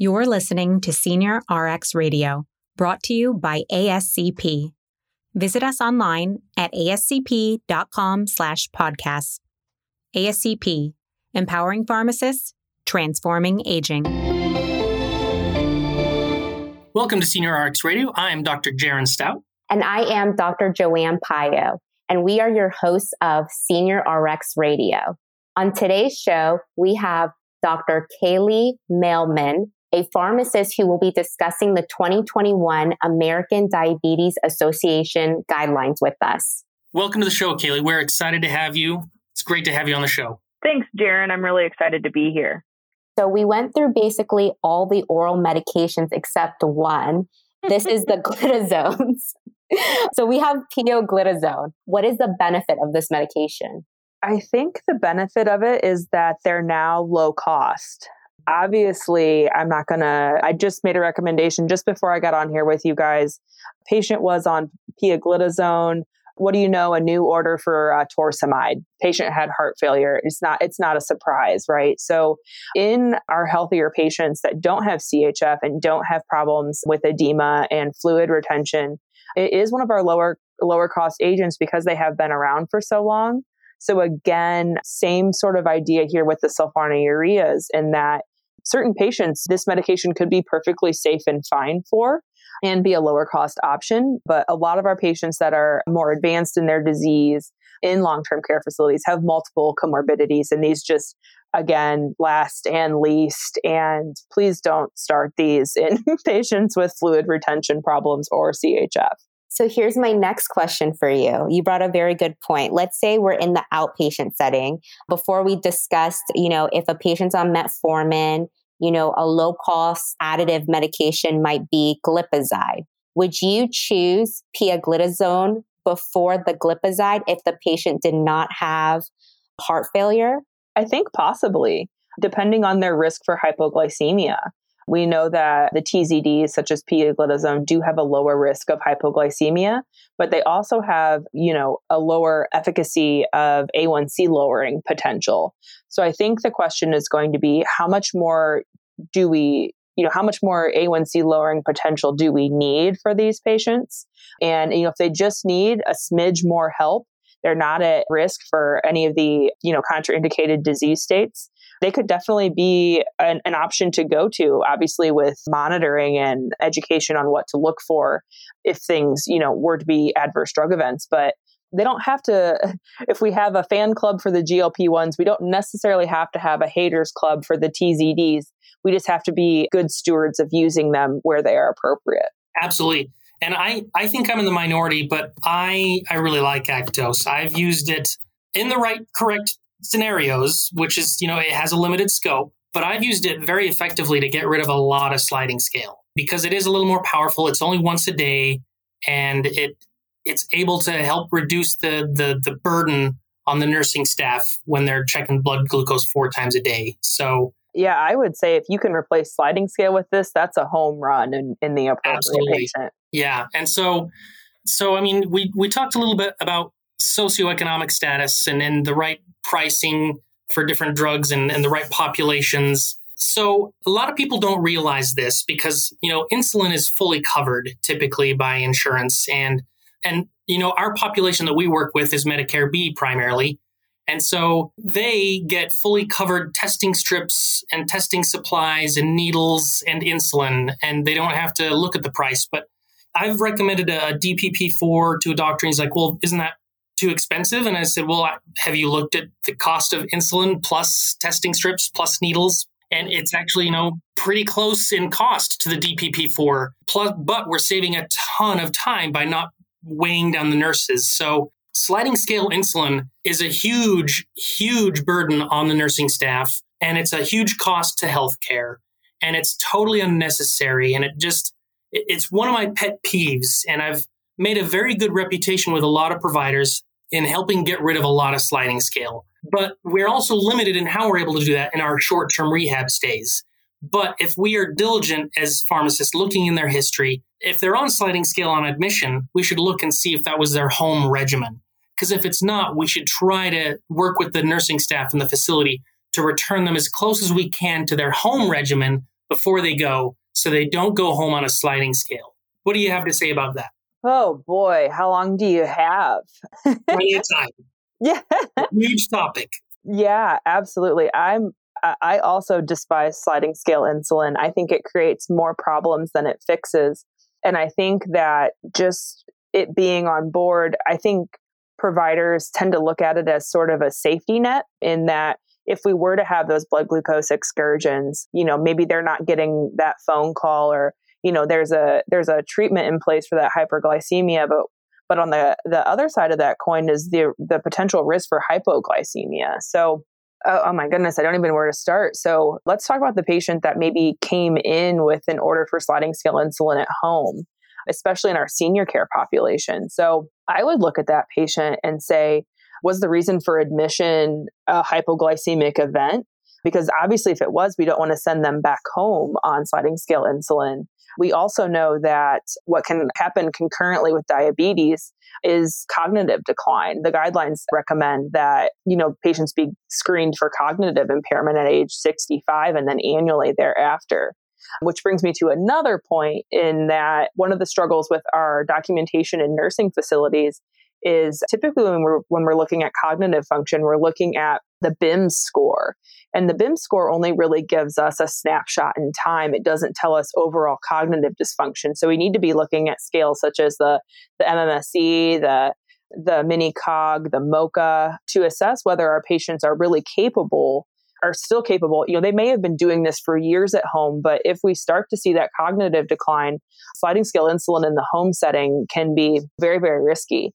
You're listening to Senior RX Radio, brought to you by ASCP. Visit us online at ascp.com slash podcasts. ASCP, empowering pharmacists, transforming aging. Welcome to Senior RX Radio. I am Dr. Jaron Stout. And I am Dr. Joanne Payo, and we are your hosts of Senior RX Radio. On today's show, we have Dr. Kaylee Mehlman, a pharmacist who will be discussing the 2021 American Diabetes Association guidelines with us. Welcome to the show, Kaylee. We're excited to have you. It's great to have you on the show. Thanks, Jaron. I'm really excited to be here. So, we went through basically all the oral medications except one. This is the glitazones. so, we have pioglitazone. What is the benefit of this medication? I think the benefit of it is that they're now low cost. Obviously, I'm not to, I just made a recommendation just before I got on here with you guys. Patient was on pioglitazone. What do you know? A new order for uh, torsemide. Patient had heart failure. It's not. It's not a surprise, right? So, in our healthier patients that don't have CHF and don't have problems with edema and fluid retention, it is one of our lower lower cost agents because they have been around for so long. So again, same sort of idea here with the sulfonylureas in that certain patients, this medication could be perfectly safe and fine for and be a lower cost option. But a lot of our patients that are more advanced in their disease in long term care facilities have multiple comorbidities, and these just again last and least and please don't start these in patients with fluid retention problems or chf so here's my next question for you. You brought a very good point. Let's say we're in the outpatient setting. Before we discussed, you know, if a patient's on metformin, you know, a low cost additive medication might be glipizide. Would you choose pioglitazone before the glipizide if the patient did not have heart failure? I think possibly, depending on their risk for hypoglycemia. We know that the TZDs, such as pioglitazone, do have a lower risk of hypoglycemia, but they also have, you know, a lower efficacy of A1C lowering potential. So I think the question is going to be how much more do we you know how much more a1c lowering potential do we need for these patients and you know if they just need a smidge more help they're not at risk for any of the you know contraindicated disease states they could definitely be an, an, option to go to obviously with monitoring and education on what to look for if things you know were to be adverse drug events. But they don't have to if we have a fan club for the glp-1s we don't necessarily have to have a haters club for the tzds we just have to be good stewards of using them where they are appropriate. Absolutely. And I, I think I'm in the minority, but I, I really like Actos. I've used it in the right, correct scenarios, which is, you know, it has a limited scope, but I've used it very effectively to get rid of a lot of sliding scale because it is a little more powerful. It's only once a day and it, it's able to help reduce the, the, the burden on the nursing staff when they're checking blood glucose four times a day. So yeah, I would say if you can replace sliding scale with this, that's a home run in, in the appropriate Absolutely. patient. Yeah. And so, so I mean, we, we talked a little bit about socioeconomic status and, the right pricing for different drugs and, and the right populations. So a lot of people don't realize this because, you know, insulin is fully covered typically by insurance and, and, you know, our population that we work with is Medicare B primarily. And so they get fully covered testing strips and testing supplies and needles and insulin, and they don't have to look at the price. But I've recommended a DPP4 to a doctor, and he's like, well, isn't that too expensive? And I said, well, have you looked at the cost of insulin plus testing strips plus needles? And it's actually, you know, pretty close in cost to the DPP4. Plus, but we're saving a ton of time by not weighing down the nurses. So sliding scale insulin is a huge, huge burden on the nursing staff. And it's a huge cost to healthcare. And it's totally unnecessary. And it just, it's one of my pet peeves, and I've made a very good reputation with a lot of providers in helping get rid of a lot of sliding scale. But we're also limited in how we're able to do that in our short term rehab stays. But if we are diligent as pharmacists looking in their history, if they're on sliding scale on admission, we should look and see if that was their home regimen. Because if it's not, we should try to work with the nursing staff in the facility to return them as close as we can to their home regimen before they go so they don't go home on a sliding scale. What do you have to say about that? Oh boy, how long do you have? Plenty of time. yeah. Huge topic. Yeah, absolutely. I'm I also despise sliding scale insulin. I think it creates more problems than it fixes. And I think that just it being on board, I think providers tend to look at it as sort of a safety net in that if we were to have those blood glucose excursions, you know, maybe they're not getting that phone call or, you know, there's a there's a treatment in place for that hyperglycemia, but but on the the other side of that coin is the the potential risk for hypoglycemia. So oh, oh my goodness, I don't even know where to start. So let's talk about the patient that maybe came in with an order for sliding scale insulin at home, especially in our senior care population. So I would look at that patient and say, was the reason for admission a hypoglycemic event? Because obviously, if it was, we don't want to send them back home on sliding scale insulin. We also know that what can happen concurrently with diabetes is cognitive decline. The guidelines recommend that, you know, patients be screened for cognitive impairment at age 65 and then annually thereafter. Which brings me to another point in that one of the struggles with our documentation in nursing facilities is typically when we're when we're looking at cognitive function, we're looking at the BIM score. And the BIM score only really gives us a snapshot in time. It doesn't tell us overall cognitive dysfunction. So we need to be looking at scales such as the the MMSE, the the mini cog, the MoCA to assess whether our patients are really capable are still capable. You know, they may have been doing this for years at home, but if we start to see that cognitive decline, sliding scale insulin in the home setting can be very, very risky.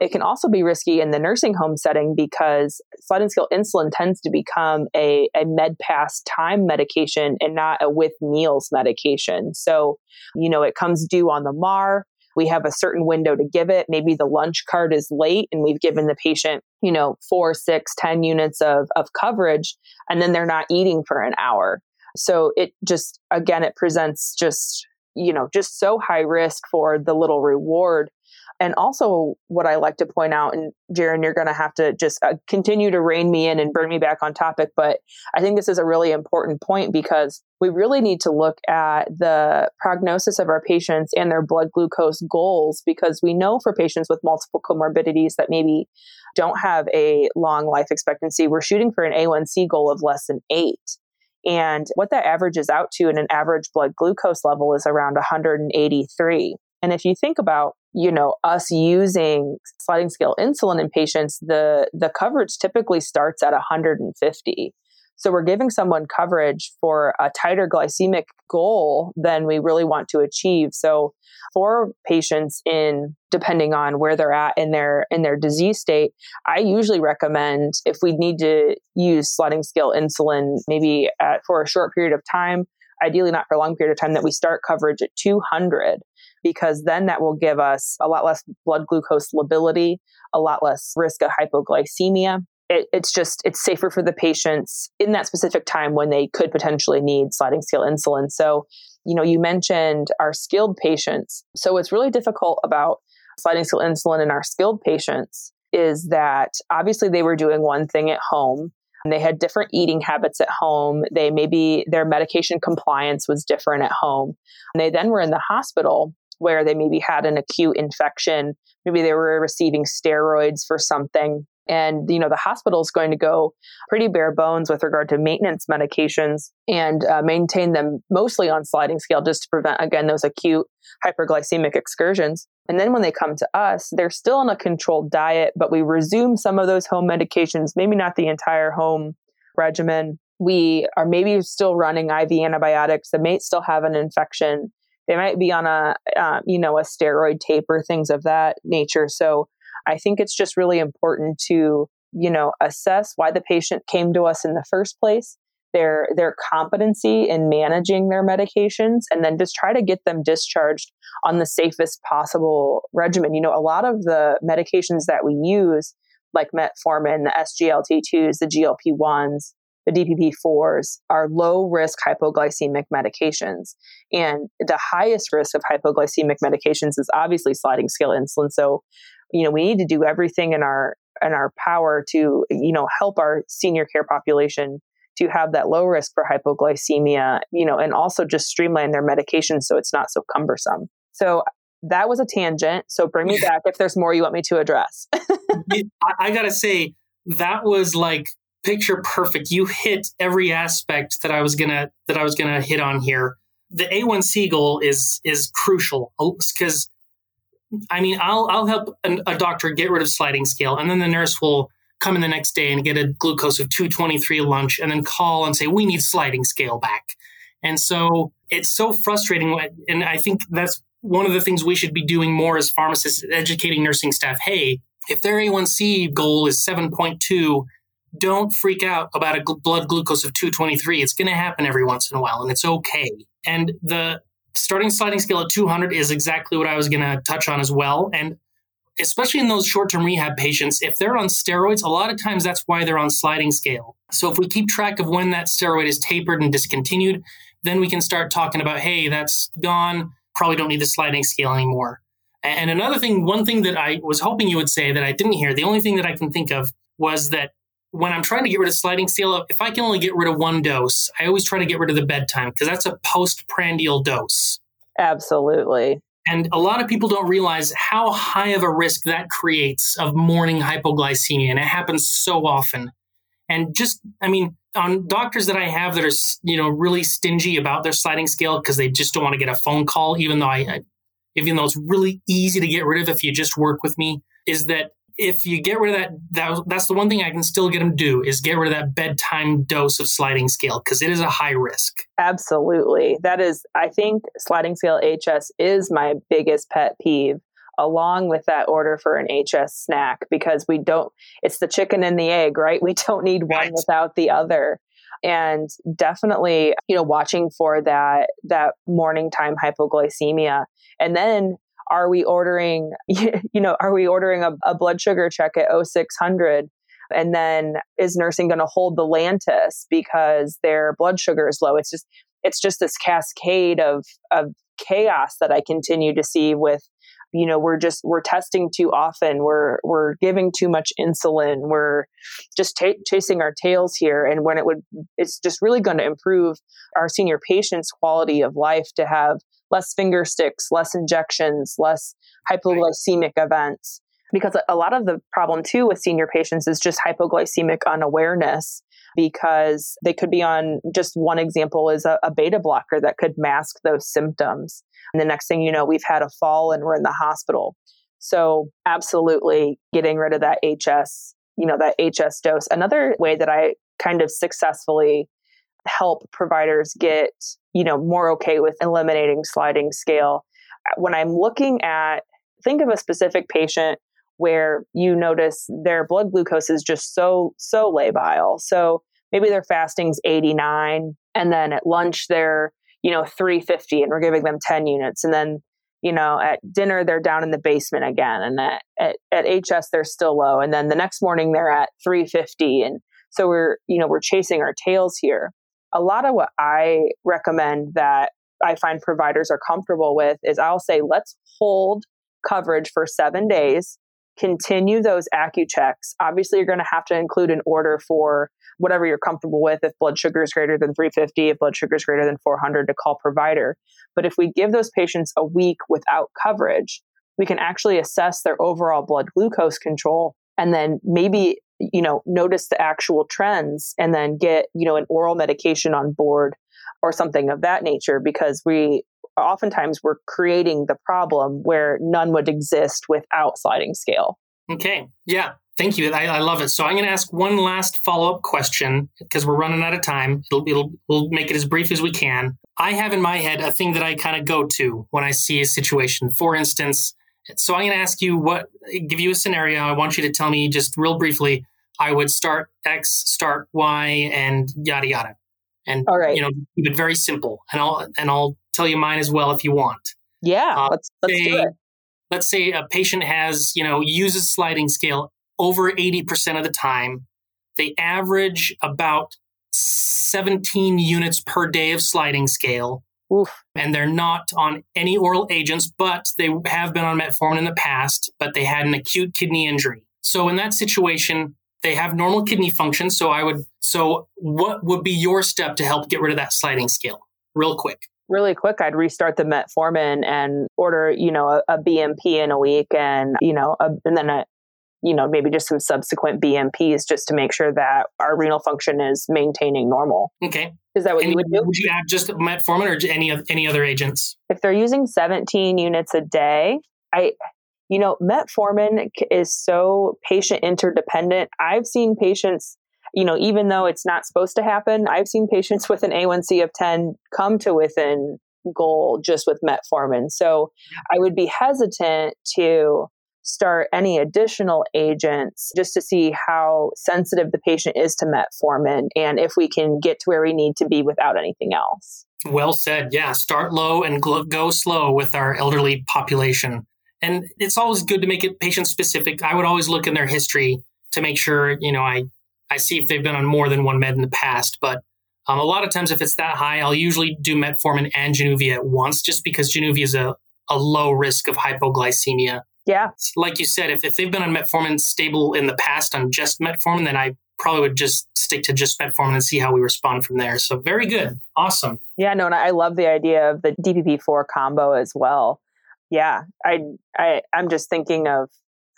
It can also be risky in the nursing home setting because sliding scale insulin tends to become a, a med pass time medication and not a with meals medication. So, you know, it comes due on the MAR. We have a certain window to give it. Maybe the lunch card is late and we've given the patient, you know, four, six, ten units of, of coverage, and then they're not eating for an hour. So it just, again, it presents just, you know, just so high risk for the little reward and also, what I like to point out, and Jaron, you're going to have to just uh, continue to rein me in and bring me back on topic, but I think this is a really important point because we really need to look at the prognosis of our patients and their blood glucose goals because we know for patients with multiple comorbidities that maybe don't have a long life expectancy, we're shooting for an A1C goal of less than eight. And what that averages out to in an average blood glucose level is around 183. And if you think about you know us using sliding scale insulin in patients the the coverage typically starts at 150 so we're giving someone coverage for a tighter glycemic goal than we really want to achieve. So for patients in depending on where they're at in their in their disease state i usually recommend if we need to use sliding scale insulin maybe at, for a short period of time ideally not for a long period of time that we start coverage at 200 because then that will give us a lot less blood glucose lability, a lot less risk of hypoglycemia. It, it's just it's safer for the patients in that specific time when they could potentially need sliding scale insulin. So, you know, you mentioned our skilled patients. So, what's really difficult about sliding scale insulin in our skilled patients is that obviously they were doing one thing at home they had different eating habits at home. They maybe their medication compliance was different at home. And they then were in the hospital where they maybe had an acute infection. Maybe they were receiving steroids for something. And, you know, the hospital is going to go pretty bare bones with regard to maintenance medications and uh, maintain them mostly on sliding scale just to prevent, again, those acute hyperglycemic excursions. And then when they come to us, they're still on a controlled diet, but we resume some of those home medications, maybe not the entire home regimen. We are maybe still running IV antibiotics. They may still have an infection they might be on a uh, you know a steroid tape or things of that nature. So i think it's just really important to you know assess why the patient came to us in the first place their their competency in managing their medications and then just try to get them discharged on the safest possible regimen. You know a lot of the medications that we use like metformin the sglt2s the glp1s the DPP4s are low risk hypoglycemic medications. And the highest risk of hypoglycemic medications is obviously sliding scale insulin. So, you know, we need to do everything in our in our power to, you know, help our senior care population to have that low risk for hypoglycemia, you know, and also just streamline their medication so it's not so cumbersome. So that was a tangent. So bring me back if there's more you want me to address. I, I got to say, that was like picture perfect. You hit every aspect that I was gonna that I was gonna hit on here. The A1C goal is is crucial because I mean I'll I'll help a, a doctor get rid of sliding scale, and then the nurse will come in the next day and get a glucose of 223 lunch, and then call and say we need sliding scale back. And so it's so frustrating, and I think that's one of the things we should be doing more as pharmacists, educating nursing staff. Hey, if their A1C goal is 7.2 don't freak out about a gl- blood glucose of 223. It's going to happen every once in a while, and it's okay. And the starting sliding scale at 200 is exactly what I was going to touch on as well. And especially in those short term rehab patients, if they're on steroids, a lot of times that's why they're on sliding scale. So if we keep track of when that steroid is tapered and discontinued, then we can start talking about, hey, that's gone. Probably don't need the sliding scale anymore. And another thing, one thing that I was hoping you would say that I didn't hear, the only thing that I can think of was that when I'm trying to get rid of sliding scale, if I can only get rid of one dose, I always try to get rid of the bedtime because that's a postprandial dose. Absolutely. And a lot of people don't realize how high of a risk that creates of morning hypoglycemia. And it happens so often. And just, I mean, on doctors that I have that are, you know, really stingy about their sliding scale because they just don't want to get a phone call, even though I, I, even though it's really easy to get rid of if you just work with me, is that if you get rid of that, that that's the one thing I can still get them to do is get rid of that bedtime dose of sliding scale because it is a high risk. Absolutely. That is, I think sliding scale HS is my biggest pet peeve along with that order for an HS snack because we don't, it's the chicken and the egg, right? We don't need one right. without the other. And definitely, you know, watching for that, that morning time hypoglycemia. And then are we ordering you know are we ordering a, a blood sugar check at 0600 and then is nursing going to hold the lantus because their blood sugar is low? It's just it's just this cascade of of chaos that i continue to see with you know we're just we're testing too often. We're we're giving too much insulin. We're just t- chasing our tails here. And when it would it's just really going to improve our senior patients quality of life to have less finger sticks, less injections, less hypoglycemic events. Because a lot of the problem too with senior patients is just hypoglycemic unawareness because they could be on just one example is a, a, beta blocker that could mask those symptoms. And the next thing you know, we've had a fall and we're in the hospital. So, absolutely getting rid of that HS, you know, that HS dose. Another way that I kind of successfully help providers get, you know, more okay with eliminating sliding scale. Uh, when I'm looking at, think of a specific patient where you notice their blood glucose is just so, so labile. So maybe their fasting's 89, and then at lunch they're, you know, 350, and we're giving them 10 units. And then, you know, at dinner they're down in the basement again. And at, at, at HS they're still low. And then the next morning they're at 350. And so we're, you know, we're chasing our tails here a lot of what I recommend that I find providers are comfortable with is I'll say, let's hold coverage for seven days, continue those AccuChecks. Obviously, you're going to have to include an order for whatever you're comfortable with. If blood sugar is greater than 350, if blood sugar is greater than 400, to call provider. But if we give those patients a week without coverage, we can actually assess their overall blood glucose control and then maybe you know notice the actual trends and then get you know an oral medication on board or something of that nature because we oftentimes we're creating the problem where none would exist without sliding scale. Okay. Yeah. Thank you. I, I love it. So i'm going to ask one last follow-up question because we're running out of time. It'll, it'll we'll make it as brief as we can. I have in my head a thing that i kind of go to when i see a situation. For instance so I'm going to ask you what, give you a scenario. I want you to tell me just real briefly. I would start X, start Y, and yada yada, and All right. you know keep it very simple. And I'll and I'll tell you mine as well if you want. Yeah, uh, let's let's say, do it. Let's say a patient has you know uses sliding scale over eighty percent of the time. They average about 17 units per day of sliding scale. Oof. And they're not on any oral agents, but they have been on metformin in the past, but they had an acute kidney injury. So in that situation, they have normal kidney function. So I would, so what would be your step to help get rid of that sliding scale real quick? Really quick, I'd restart the metformin and order, you know, a, a BMP in a week and, you know, a, and then a, you know, maybe just some subsequent BMPs just to make sure that our renal function is maintaining normal. Okay. Is that what And you would do? Would you add just metformin or any of any other agents? if they're using 17 units a day, I, you know, metformin is so patient interdependent. I've seen patients, you know, even though it's not supposed to happen, I've seen patients with an A1C of 10 come to within goal just with metformin. So I would be hesitant to start any additional agents just to see how sensitive the patient is to metformin and if we can get to where we need to be without anything else. Well said. Yeah. Start low and go slow with our elderly population. And it's always good to make it patient specific. I would always look in their history to make sure, you know, I, I see if they've been on more than one med in the past. But um, a lot of times, if it's that high, I'll usually do metformin and Januvia at once just because Januvia is a, a low risk of hypoglycemia. Yeah. Like you said, if, if they've been on metformin stable in the past on just metformin, then I probably would just stick to just metformin and see how we respond from there. So very good. Awesome. Yeah, no, and I love the idea of the DPP4 combo as well. Yeah, I, I, I'm just thinking of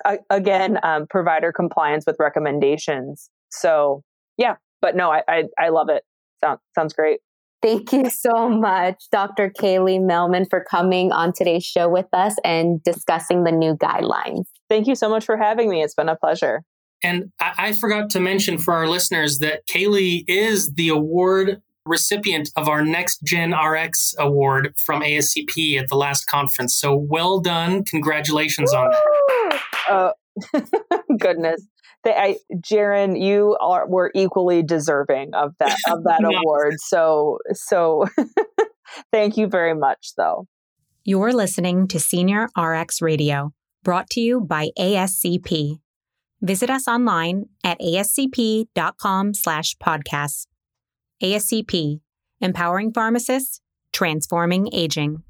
uh, again um, provider compliance with recommendations. So yeah, but no, I, I, I love it. Sounds sounds great. Thank you so much, Dr. Kaylee Mehlman, for coming on today's show with us and discussing the new guidelines. Thank you so much for having me. It's been a pleasure. And I, I forgot to mention for our listeners that Kaylee is the award recipient of our Next Gen RX award from ASCP at the last conference. So well done. Congratulations on that. Oh goodness. They, I, Jaron, you are were equally deserving of that of that Yes. award. So so thank you very much though. You're listening to Senior RX Radio, brought to you by ASCP. Visit us online at ascp.com slash podcasts. ASCP, empowering pharmacists, transforming aging.